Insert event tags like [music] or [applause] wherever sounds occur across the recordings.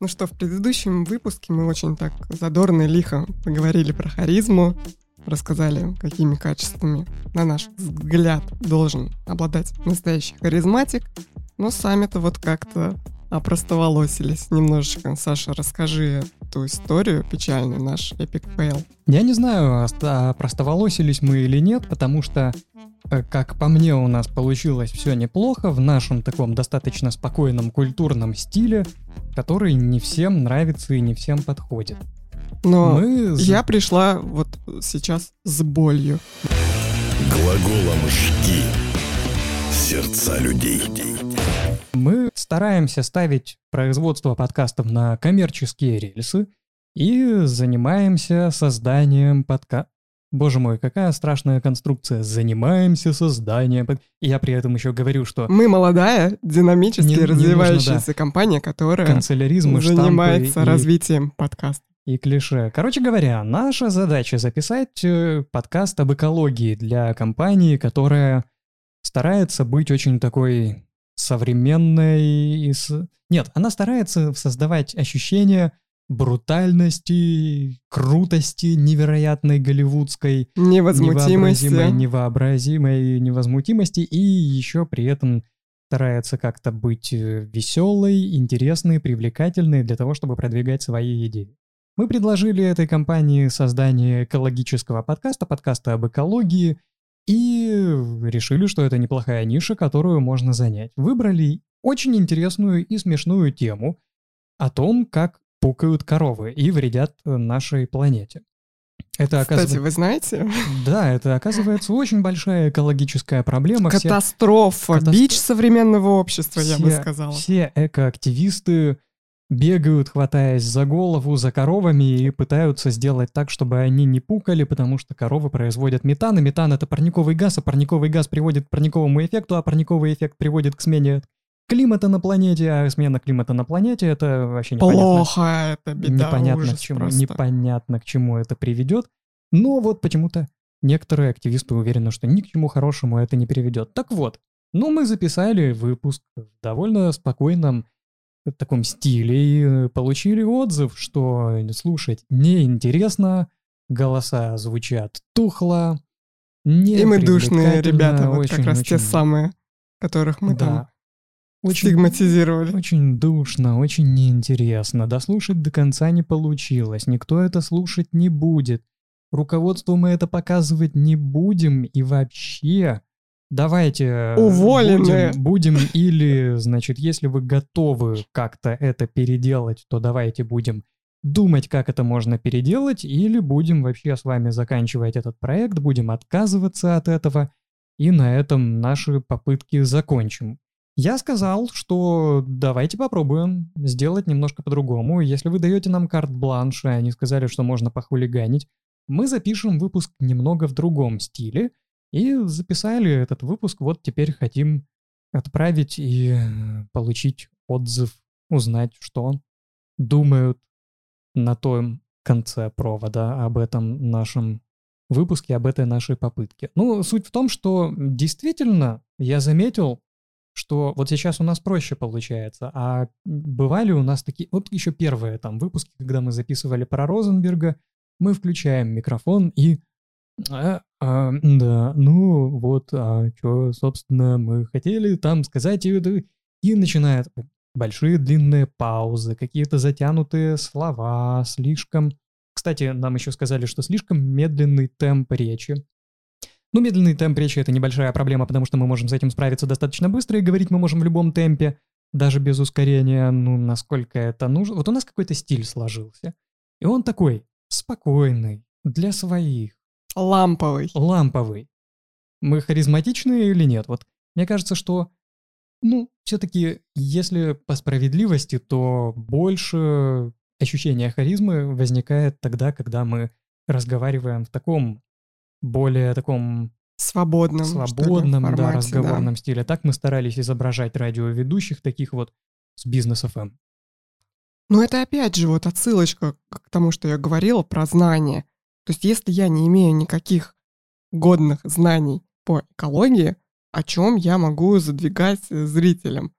Ну что, в предыдущем выпуске мы очень так задорно и лихо поговорили про харизму, рассказали, какими качествами, на наш взгляд, должен обладать настоящий харизматик, но сами-то вот как-то опростоволосились немножечко. Саша, расскажи эту историю печальную, наш epic fail. Я не знаю, опростоволосились мы или нет, потому что Э, как по мне, у нас получилось все неплохо в нашем таком достаточно спокойном культурном стиле, который не всем нравится и не всем подходит. Но Мы... я пришла вот сейчас с болью. Глаголом «жги» сердца людей. Мы стараемся ставить производство подкастов на коммерческие рельсы и занимаемся созданием подка Боже мой, какая страшная конструкция. Занимаемся созданием. И я при этом еще говорю, что... Мы молодая, динамически не, развивающаяся не нужно, да. компания, которая Канцеляризм занимается и, развитием подкаста. И клише. Короче говоря, наша задача записать э, подкаст об экологии для компании, которая старается быть очень такой современной. Нет, она старается создавать ощущение брутальности, крутости невероятной голливудской, невозмутимости, невообразимой, невообразимой невозмутимости и еще при этом старается как-то быть э, веселой, интересной, привлекательной для того, чтобы продвигать свои идеи. Мы предложили этой компании создание экологического подкаста, подкаста об экологии, и решили, что это неплохая ниша, которую можно занять. Выбрали очень интересную и смешную тему о том, как пукают коровы и вредят нашей планете. Это оказывается... Кстати, вы знаете? Да, это оказывается очень большая экологическая проблема. Катастрофа, все... бич современного общества, все, я бы сказала. Все экоактивисты бегают, хватаясь за голову, за коровами и пытаются сделать так, чтобы они не пукали, потому что коровы производят метан, и метан — это парниковый газ, а парниковый газ приводит к парниковому эффекту, а парниковый эффект приводит к смене климата на планете, а смена климата на планете это вообще непонятно. Плохо, это беда, непонятно ужас к чему, просто. непонятно к чему это приведет. Но вот почему-то некоторые активисты уверены, что ни к чему хорошему это не приведет. Так вот, ну мы записали выпуск в довольно спокойном таком стиле и получили отзыв, что слушать неинтересно, голоса звучат тухло, не И мы душные ребята, вот очень, как раз очень... те самые, которых мы да. там очень, стигматизировали. Очень душно, очень неинтересно. Дослушать до конца не получилось. Никто это слушать не будет. Руководству мы это показывать не будем. И вообще, давайте... Э, Уволены! Будем, будем [laughs] или, значит, если вы готовы как-то это переделать, то давайте будем думать, как это можно переделать, или будем вообще с вами заканчивать этот проект, будем отказываться от этого, и на этом наши попытки закончим. Я сказал, что давайте попробуем сделать немножко по-другому. Если вы даете нам карт-бланш, и они сказали, что можно похулиганить, мы запишем выпуск немного в другом стиле. И записали этот выпуск, вот теперь хотим отправить и получить отзыв, узнать, что думают на том конце провода об этом нашем выпуске, об этой нашей попытке. Ну, суть в том, что действительно я заметил, что вот сейчас у нас проще получается, а бывали у нас такие, вот еще первые там выпуски, когда мы записывали про Розенберга, мы включаем микрофон и а, а, да, ну вот, а что, собственно, мы хотели там сказать, и, и начинает большие длинные паузы, какие-то затянутые слова, слишком... Кстати, нам еще сказали, что слишком медленный темп речи. Ну, медленный темп речи — это небольшая проблема, потому что мы можем с этим справиться достаточно быстро, и говорить мы можем в любом темпе, даже без ускорения, ну, насколько это нужно. Вот у нас какой-то стиль сложился. И он такой спокойный, для своих. Ламповый. Ламповый. Мы харизматичные или нет? Вот мне кажется, что, ну, все-таки, если по справедливости, то больше ощущения харизмы возникает тогда, когда мы разговариваем в таком более таком свободном, свободном ли, формате, да, разговорном да. стиле. Так мы старались изображать радиоведущих таких вот с бизнес FM. Ну это опять же вот отсылочка к тому, что я говорила про знания. То есть если я не имею никаких годных знаний по экологии, о чем я могу задвигать зрителям?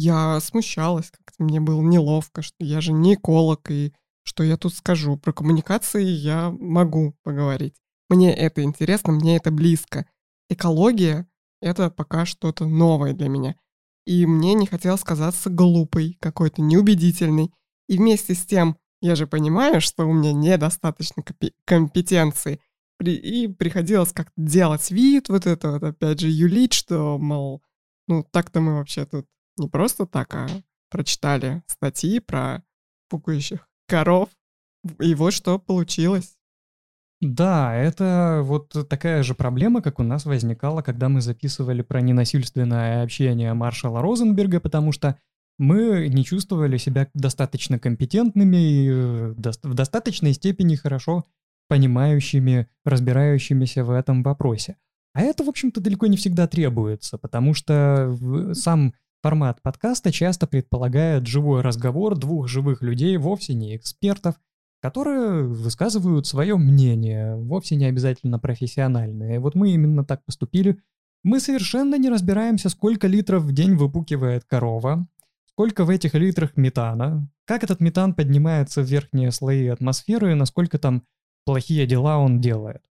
я смущалась, как-то мне было неловко, что я же не эколог, и что я тут скажу. Про коммуникации я могу поговорить. Мне это интересно, мне это близко. Экология — это пока что-то новое для меня. И мне не хотелось казаться глупой, какой-то неубедительной. И вместе с тем, я же понимаю, что у меня недостаточно компетенции. И приходилось как-то делать вид, вот это вот опять же юлить, что, мол, ну так-то мы вообще тут не просто так, а прочитали статьи про пукающих коров. И вот что получилось. Да, это вот такая же проблема, как у нас возникала, когда мы записывали про ненасильственное общение маршала Розенберга, потому что мы не чувствовали себя достаточно компетентными и э, в достаточной степени хорошо понимающими, разбирающимися в этом вопросе. А это, в общем-то, далеко не всегда требуется, потому что сам формат подкаста часто предполагает живой разговор двух живых людей, вовсе не экспертов, которые высказывают свое мнение, вовсе не обязательно профессиональное. Вот мы именно так поступили. Мы совершенно не разбираемся, сколько литров в день выпукивает корова, сколько в этих литрах метана, как этот метан поднимается в верхние слои атмосферы и насколько там плохие дела он делает.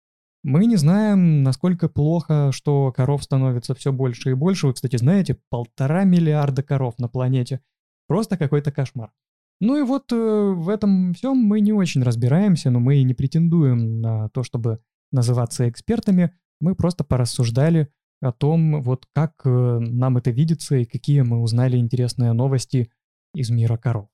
Мы не знаем, насколько плохо, что коров становится все больше и больше. Вы, кстати, знаете, полтора миллиарда коров на планете. Просто какой-то кошмар. Ну и вот э, в этом всем мы не очень разбираемся, но мы и не претендуем на то, чтобы называться экспертами. Мы просто порассуждали о том, вот как э, нам это видится и какие мы узнали интересные новости из мира коров.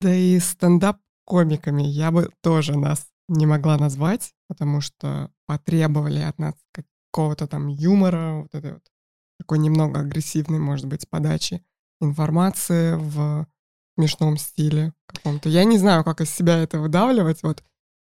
Да и стендап-комиками я бы тоже нас не могла назвать, потому что потребовали от нас какого-то там юмора, вот этой вот такой немного агрессивной, может быть, подачи информации в смешном стиле каком-то. Я не знаю, как из себя это выдавливать, вот.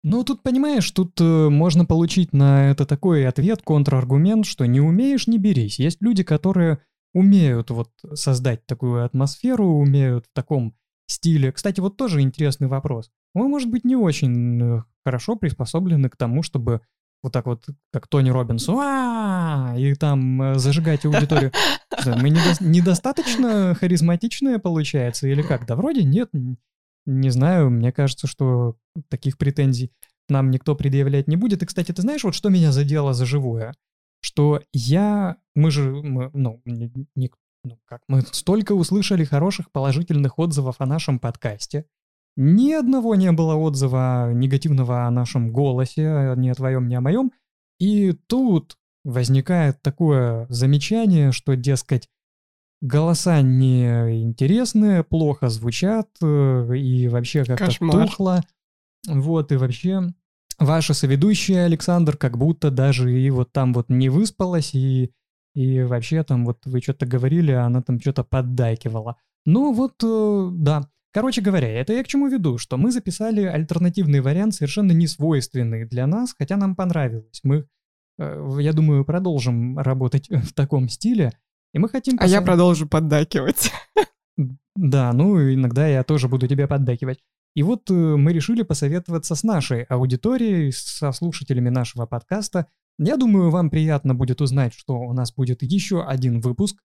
Ну, тут, понимаешь, тут э, можно получить на это такой ответ, контраргумент, что не умеешь, не берись. Есть люди, которые умеют вот создать такую атмосферу, умеют в таком стиле. Кстати, вот тоже интересный вопрос. Мы, может быть, не очень э, хорошо приспособлены к тому, чтобы вот так вот, как Тони Робинс, и там э, зажигать аудиторию. Мы недо- недостаточно харизматичные, получается, или как? Да вроде нет, не знаю, мне кажется, что таких претензий нам никто предъявлять не будет. И, кстати, ты знаешь, вот что меня задело за живое? Что я, мы же, мы, ну, не, ну как, мы столько услышали хороших положительных отзывов о нашем подкасте, ни одного не было отзыва негативного о нашем голосе, ни о твоем, ни о моем. И тут возникает такое замечание, что, дескать, голоса неинтересные, плохо звучат, э, и вообще как-то Кошмар. тухло. Вот, и вообще ваша соведущая, Александр, как будто даже и вот там вот не выспалась, и, и вообще там вот вы что-то говорили, а она там что-то поддакивала. Ну вот, э, да, Короче говоря, это я к чему веду, что мы записали альтернативный вариант, совершенно не свойственный для нас, хотя нам понравилось. Мы, э, я думаю, продолжим работать [laughs] в таком стиле, и мы хотим... А я продолжу поддакивать. [laughs] Да, ну иногда я тоже буду тебе поддакивать. И вот э, мы решили посоветоваться с нашей аудиторией, со слушателями нашего подкаста. Я думаю, вам приятно будет узнать, что у нас будет еще один выпуск,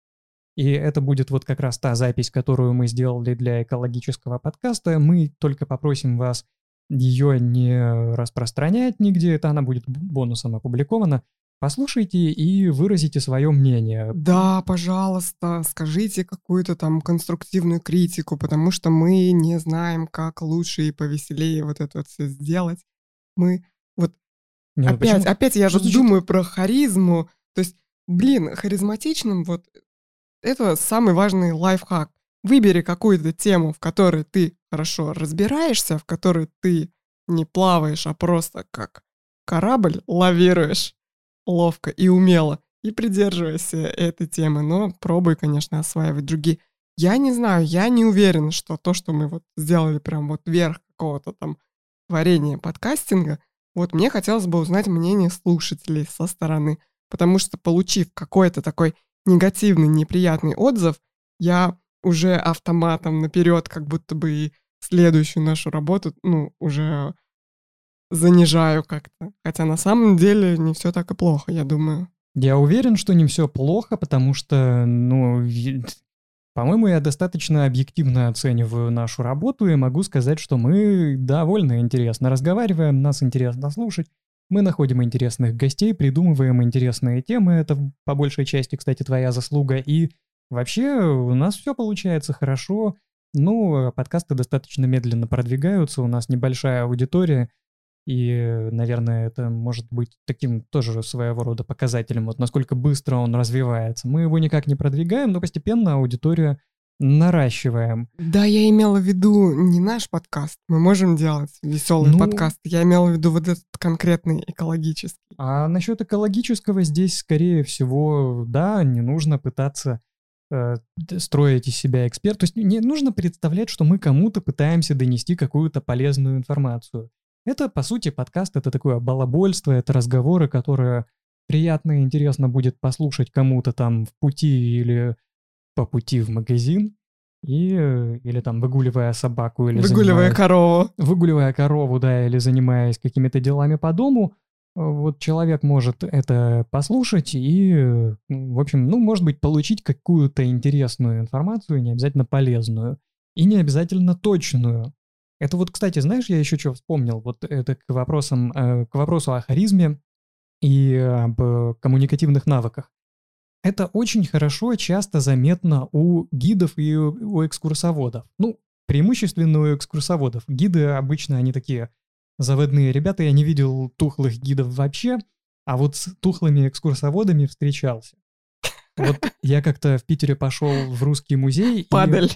и это будет вот как раз та запись, которую мы сделали для экологического подкаста. Мы только попросим вас ее не распространять нигде, это она будет бонусом опубликована. Послушайте и выразите свое мнение. Да, пожалуйста, скажите какую-то там конструктивную критику, потому что мы не знаем, как лучше и повеселее вот это вот все сделать. Мы вот не, ну опять, почему? опять я же думаю про харизму. То есть, блин, харизматичным вот это самый важный лайфхак. Выбери какую-то тему, в которой ты хорошо разбираешься, в которой ты не плаваешь, а просто как корабль лавируешь ловко и умело, и придерживайся этой темы, но пробуй, конечно, осваивать другие. Я не знаю, я не уверен, что то, что мы вот сделали прям вот вверх какого-то там творения подкастинга, вот мне хотелось бы узнать мнение слушателей со стороны, потому что получив какой-то такой негативный, неприятный отзыв, я уже автоматом наперед как будто бы и следующую нашу работу, ну, уже занижаю как-то. Хотя на самом деле не все так и плохо, я думаю. Я уверен, что не все плохо, потому что, ну, По-моему, я достаточно объективно оцениваю нашу работу и могу сказать, что мы довольно интересно разговариваем, нас интересно слушать. Мы находим интересных гостей, придумываем интересные темы. Это по большей части, кстати, твоя заслуга. И вообще у нас все получается хорошо. Ну, подкасты достаточно медленно продвигаются, у нас небольшая аудитория. И, наверное, это может быть таким тоже своего рода показателем, вот насколько быстро он развивается. Мы его никак не продвигаем, но постепенно аудиторию наращиваем. Да, я имела в виду не наш подкаст. Мы можем делать веселый Ну- подкаст. Я имела в виду вот этот конкретный экологический. А насчет экологического здесь, скорее всего, да, не нужно пытаться э, строить из себя эксперт. То есть не нужно представлять, что мы кому-то пытаемся донести какую-то полезную информацию. Это, по сути, подкаст, это такое балабольство, это разговоры, которые приятно и интересно будет послушать кому-то там в пути или по пути в магазин, и, или там выгуливая собаку, или Выгуливая занимаясь- корову. выгуливая корову, да, или занимаясь какими-то делами по дому, вот человек может это послушать и, в общем, ну, может быть, получить какую-то интересную информацию, не обязательно полезную, и не обязательно точную. Это вот, кстати, знаешь, я еще что вспомнил, вот это к вопросам, э, к вопросу о харизме и об э, коммуникативных навыках. Это очень хорошо, часто заметно у гидов и у экскурсоводов. Ну, преимущественно у экскурсоводов. Гиды обычно они такие заводные ребята, я не видел тухлых гидов вообще, а вот с тухлыми экскурсоводами встречался. Вот я как-то в Питере пошел в русский музей. и- Падаль.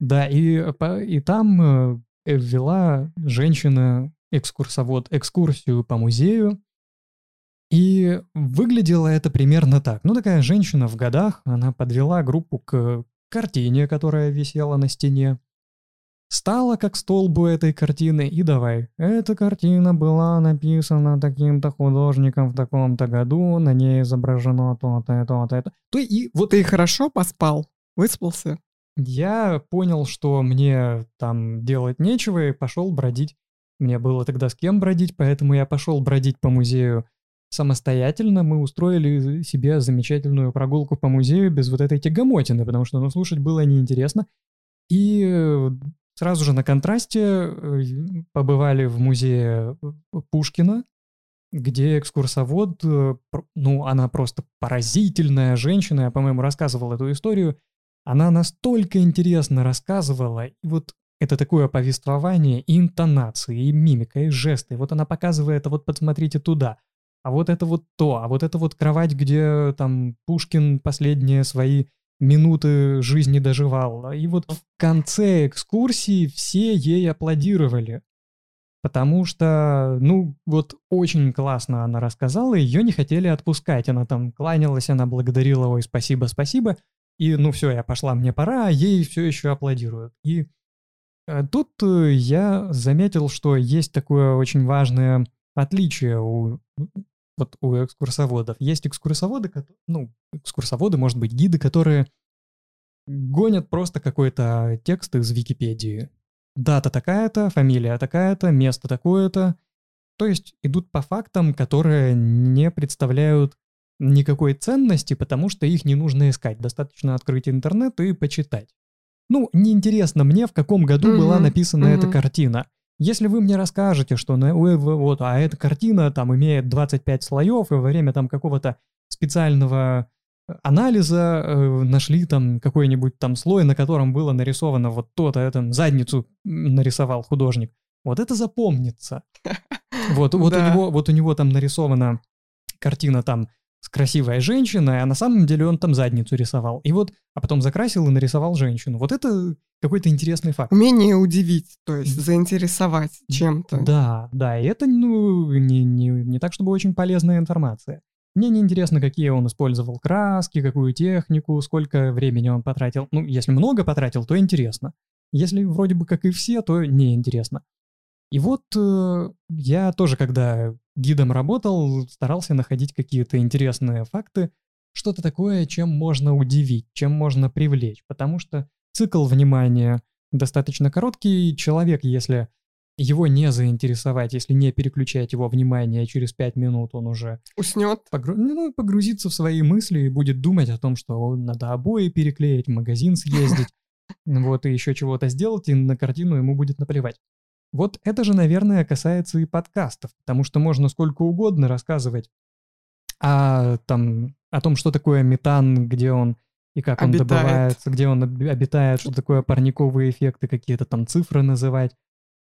да, и, по- и там э, вела женщина-экскурсовод экскурсию по музею. И выглядело это примерно так. Ну, такая женщина в годах, она подвела группу к картине, которая висела на стене. Стала как столбу этой картины и давай. Эта картина была написана таким-то художником в таком-то году, на ней изображено то-то, то-то, это. То и вот Ты хорошо поспал? Выспался? Я понял, что мне там делать нечего и пошел бродить. Мне было тогда с кем бродить, поэтому я пошел бродить по музею самостоятельно. Мы устроили себе замечательную прогулку по музею без вот этой тягомотины, потому что ну, слушать было неинтересно. И сразу же на контрасте э, побывали в музее э, Пушкина, где экскурсовод, э, ну, она просто поразительная женщина, я, по-моему, рассказывал эту историю, она настолько интересно рассказывала, и вот это такое повествование и интонации, и мимика, и жесты. Вот она показывает, а вот посмотрите туда, а вот это вот то, а вот это вот кровать, где там Пушкин последние свои минуты жизни доживал. И вот в конце экскурсии все ей аплодировали. Потому что, ну, вот очень классно она рассказала, ее не хотели отпускать. Она там кланялась, она благодарила, ой, спасибо, спасибо. И, ну, все, я пошла, мне пора, а ей все еще аплодируют. И э, тут э, я заметил, что есть такое очень важное отличие у, вот у экскурсоводов. Есть экскурсоводы, ну, экскурсоводы, может быть, гиды, которые гонят просто какой-то текст из Википедии. Дата такая-то, фамилия такая-то, место такое-то. То есть идут по фактам, которые не представляют никакой ценности, потому что их не нужно искать. Достаточно открыть интернет и почитать. Ну, неинтересно мне, в каком году Мгм, была написана эта мгм. картина. Если вы мне расскажете, что на, вы- вот, а эта картина там имеет 25 слоев, и во время там какого-то специального э, анализа э, нашли там какой-нибудь там слой, на котором было нарисовано вот то-то, это задницу нарисовал художник. Вот это запомнится. [laughs] Вот, вот, у Да. него, вот у него там нарисована картина там с красивой женщиной, а на самом деле он там задницу рисовал. И вот, а потом закрасил и нарисовал женщину. Вот это какой-то интересный факт. Умение удивить, то есть заинтересовать чем-то. Да, да, и это, ну, не, не, не так, чтобы очень полезная информация. Мне не интересно, какие он использовал краски, какую технику, сколько времени он потратил. Ну, если много потратил, то интересно. Если вроде бы как и все, то неинтересно. И вот э, я тоже, когда гидом работал, старался находить какие-то интересные факты, что-то такое, чем можно удивить, чем можно привлечь, потому что цикл внимания достаточно короткий, человек, если его не заинтересовать, если не переключать его внимание, через пять минут он уже Уснет. погру- ну, погрузится в свои мысли и будет думать о том, что надо обои переклеить, в магазин съездить, [laughs] вот, и еще чего-то сделать, и на картину ему будет наплевать. Вот это же, наверное, касается и подкастов, потому что можно сколько угодно рассказывать о, там, о том, что такое метан, где он и как он Обитает. добывается, где он об- обитает, что такое парниковые эффекты, какие-то там цифры называть.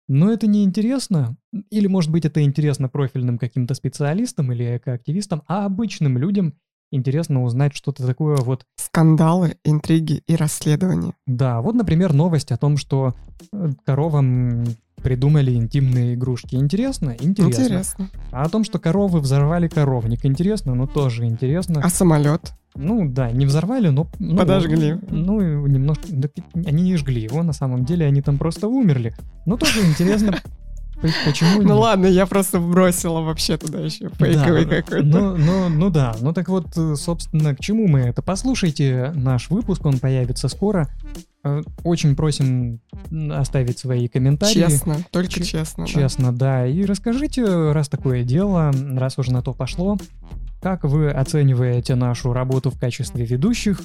Но это не интересно, или, может быть, это интересно профильным каким-то специалистам или экоактивистам, а обычным людям интересно узнать что-то такое вот Скандалы, интриги и расследования. да, вот, например, новость о том, что э, коровам придумали интимные игрушки. Интересно? Интересно. Интересно. А о том, что коровы взорвали коровник, интересно, но тоже интересно. А самолет? Ну да, не взорвали, но... ну, Подожгли. Ну, и немножко... они не жгли его, на самом деле они там просто умерли. Но тоже интересно, почему... Ну ладно, я просто бросила вообще туда еще фейковый Да, какой-то. Ну, ну, ну да, ну так вот, э, собственно, к чему мы это? Послушайте наш выпуск, он появится скоро. Э, Очень просим оставить свои комментарии. Честно, только Ч- честно. да. Честно, да. И расскажите, раз такое дело, раз уже на то пошло, как вы оцениваете нашу работу в качестве ведущих?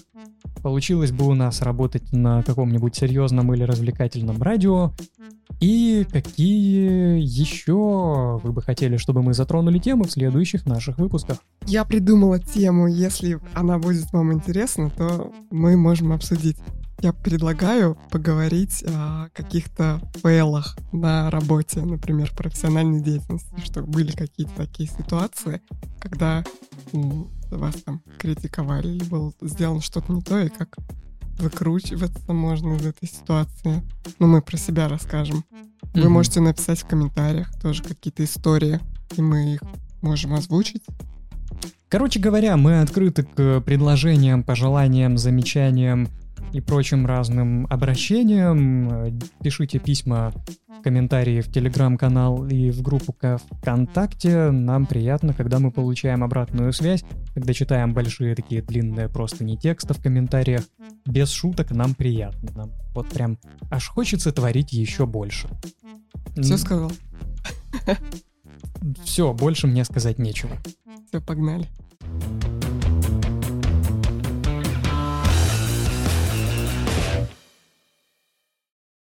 Получилось бы у нас работать на каком-нибудь серьезном или развлекательном радио? И какие еще вы бы хотели, чтобы мы затронули темы в следующих наших выпусках? Я придумала тему, если она будет вам интересна, то мы можем обсудить. Я предлагаю поговорить о каких-то фейлах на работе, например, профессиональной деятельности, что были какие-то такие ситуации, когда м, вас там критиковали или было сделано что-то не то, и как выкручиваться можно из этой ситуации. Ну, мы про себя расскажем. Вы Мгм. можете написать в комментариях тоже какие-то истории, и мы их можем озвучить. Короче говоря, мы открыты к предложениям, пожеланиям, замечаниям и прочим разным обращениям. Пишите письма, комментарии в телеграм-канал и в группу ВКонтакте. Нам приятно, когда мы получаем обратную связь, когда читаем большие такие длинные просто не текста в комментариях. Без шуток нам приятно. Нам вот прям аж хочется творить еще больше. Все сказал? Все, больше мне сказать нечего. Все, погнали.